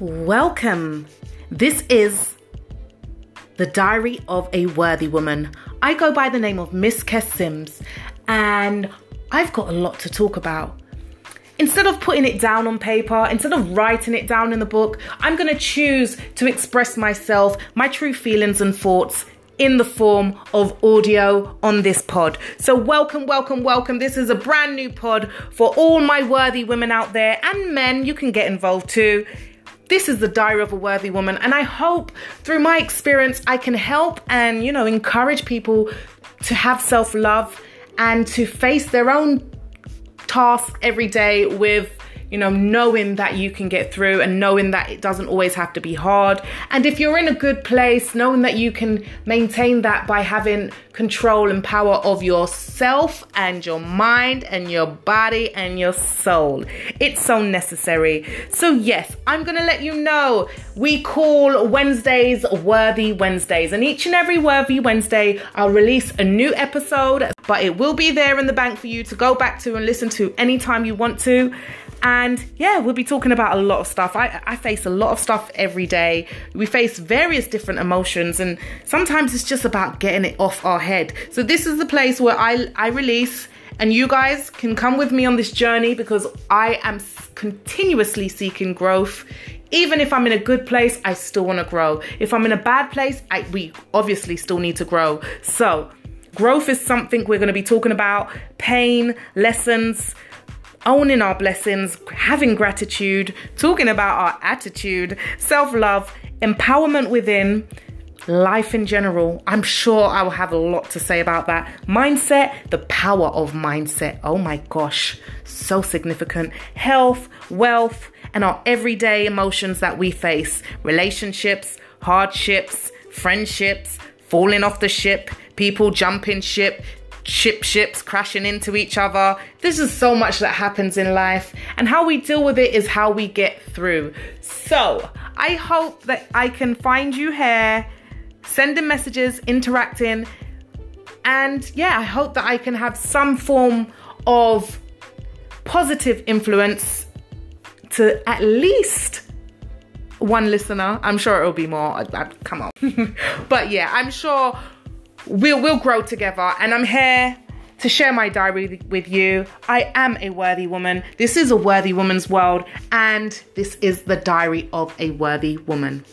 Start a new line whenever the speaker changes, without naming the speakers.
Welcome. This is the Diary of a Worthy Woman. I go by the name of Miss Kess Sims, and I've got a lot to talk about. Instead of putting it down on paper, instead of writing it down in the book, I'm going to choose to express myself, my true feelings and thoughts in the form of audio on this pod. So, welcome, welcome, welcome. This is a brand new pod for all my worthy women out there and men. You can get involved too. This is the diary of a worthy woman, and I hope through my experience I can help and, you know, encourage people to have self love and to face their own tasks every day with you know, knowing that you can get through and knowing that it doesn't always have to be hard. And if you're in a good place, knowing that you can maintain that by having control and power of yourself and your mind and your body and your soul. It's so necessary. So, yes, I'm going to let you know we call Wednesdays Worthy Wednesdays. And each and every Worthy Wednesday, I'll release a new episode, but it will be there in the bank for you to go back to and listen to anytime you want to. And yeah, we'll be talking about a lot of stuff. I, I face a lot of stuff every day. We face various different emotions, and sometimes it's just about getting it off our head. So, this is the place where I, I release, and you guys can come with me on this journey because I am continuously seeking growth. Even if I'm in a good place, I still want to grow. If I'm in a bad place, I, we obviously still need to grow. So, growth is something we're going to be talking about pain, lessons owning our blessings, having gratitude, talking about our attitude, self love, empowerment within, life in general. I'm sure I will have a lot to say about that. Mindset, the power of mindset. Oh my gosh, so significant. Health, wealth, and our everyday emotions that we face relationships, hardships, friendships, falling off the ship, people jumping ship, ship ships crashing into each other. There's just so much that happens in life, and how we deal with it is how we get through. So, I hope that I can find you here, sending messages, interacting, and yeah, I hope that I can have some form of positive influence to at least one listener. I'm sure it'll be more. I, I, come on. but yeah, I'm sure we'll we'll grow together. And i'm here to share my diary with you. I am a worthy woman. This is a worthy woman's world. And this is the diary of a worthy woman